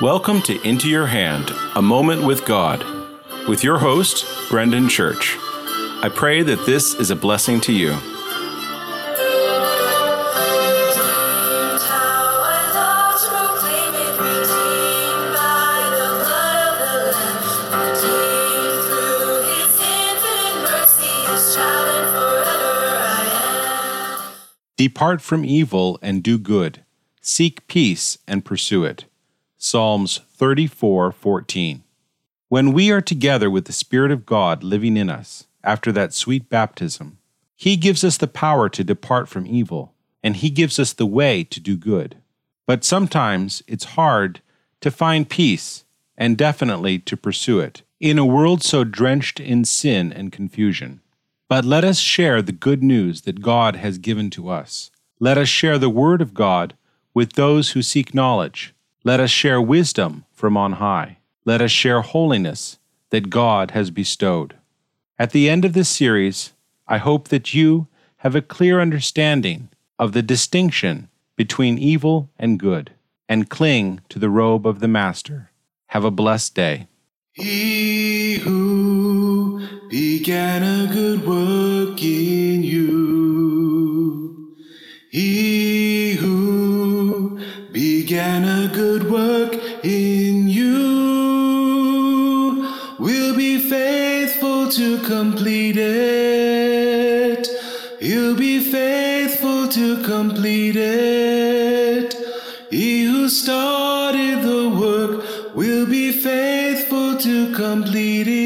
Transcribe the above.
Welcome to Into Your Hand, a moment with God, with your host, Brendan Church. I pray that this is a blessing to you. Depart from evil and do good. Seek peace and pursue it. Psalms 34:14. When we are together with the Spirit of God living in us after that sweet baptism, He gives us the power to depart from evil, and He gives us the way to do good. But sometimes it's hard to find peace and definitely to pursue it in a world so drenched in sin and confusion. But let us share the good news that God has given to us. Let us share the Word of God with those who seek knowledge. Let us share wisdom from on high. Let us share holiness that God has bestowed. At the end of this series, I hope that you have a clear understanding of the distinction between evil and good and cling to the robe of the Master. Have a blessed day. He who began a good work in you, he work in you will be faithful to complete it. He'll be faithful to complete it. He who started the work will be faithful to complete it.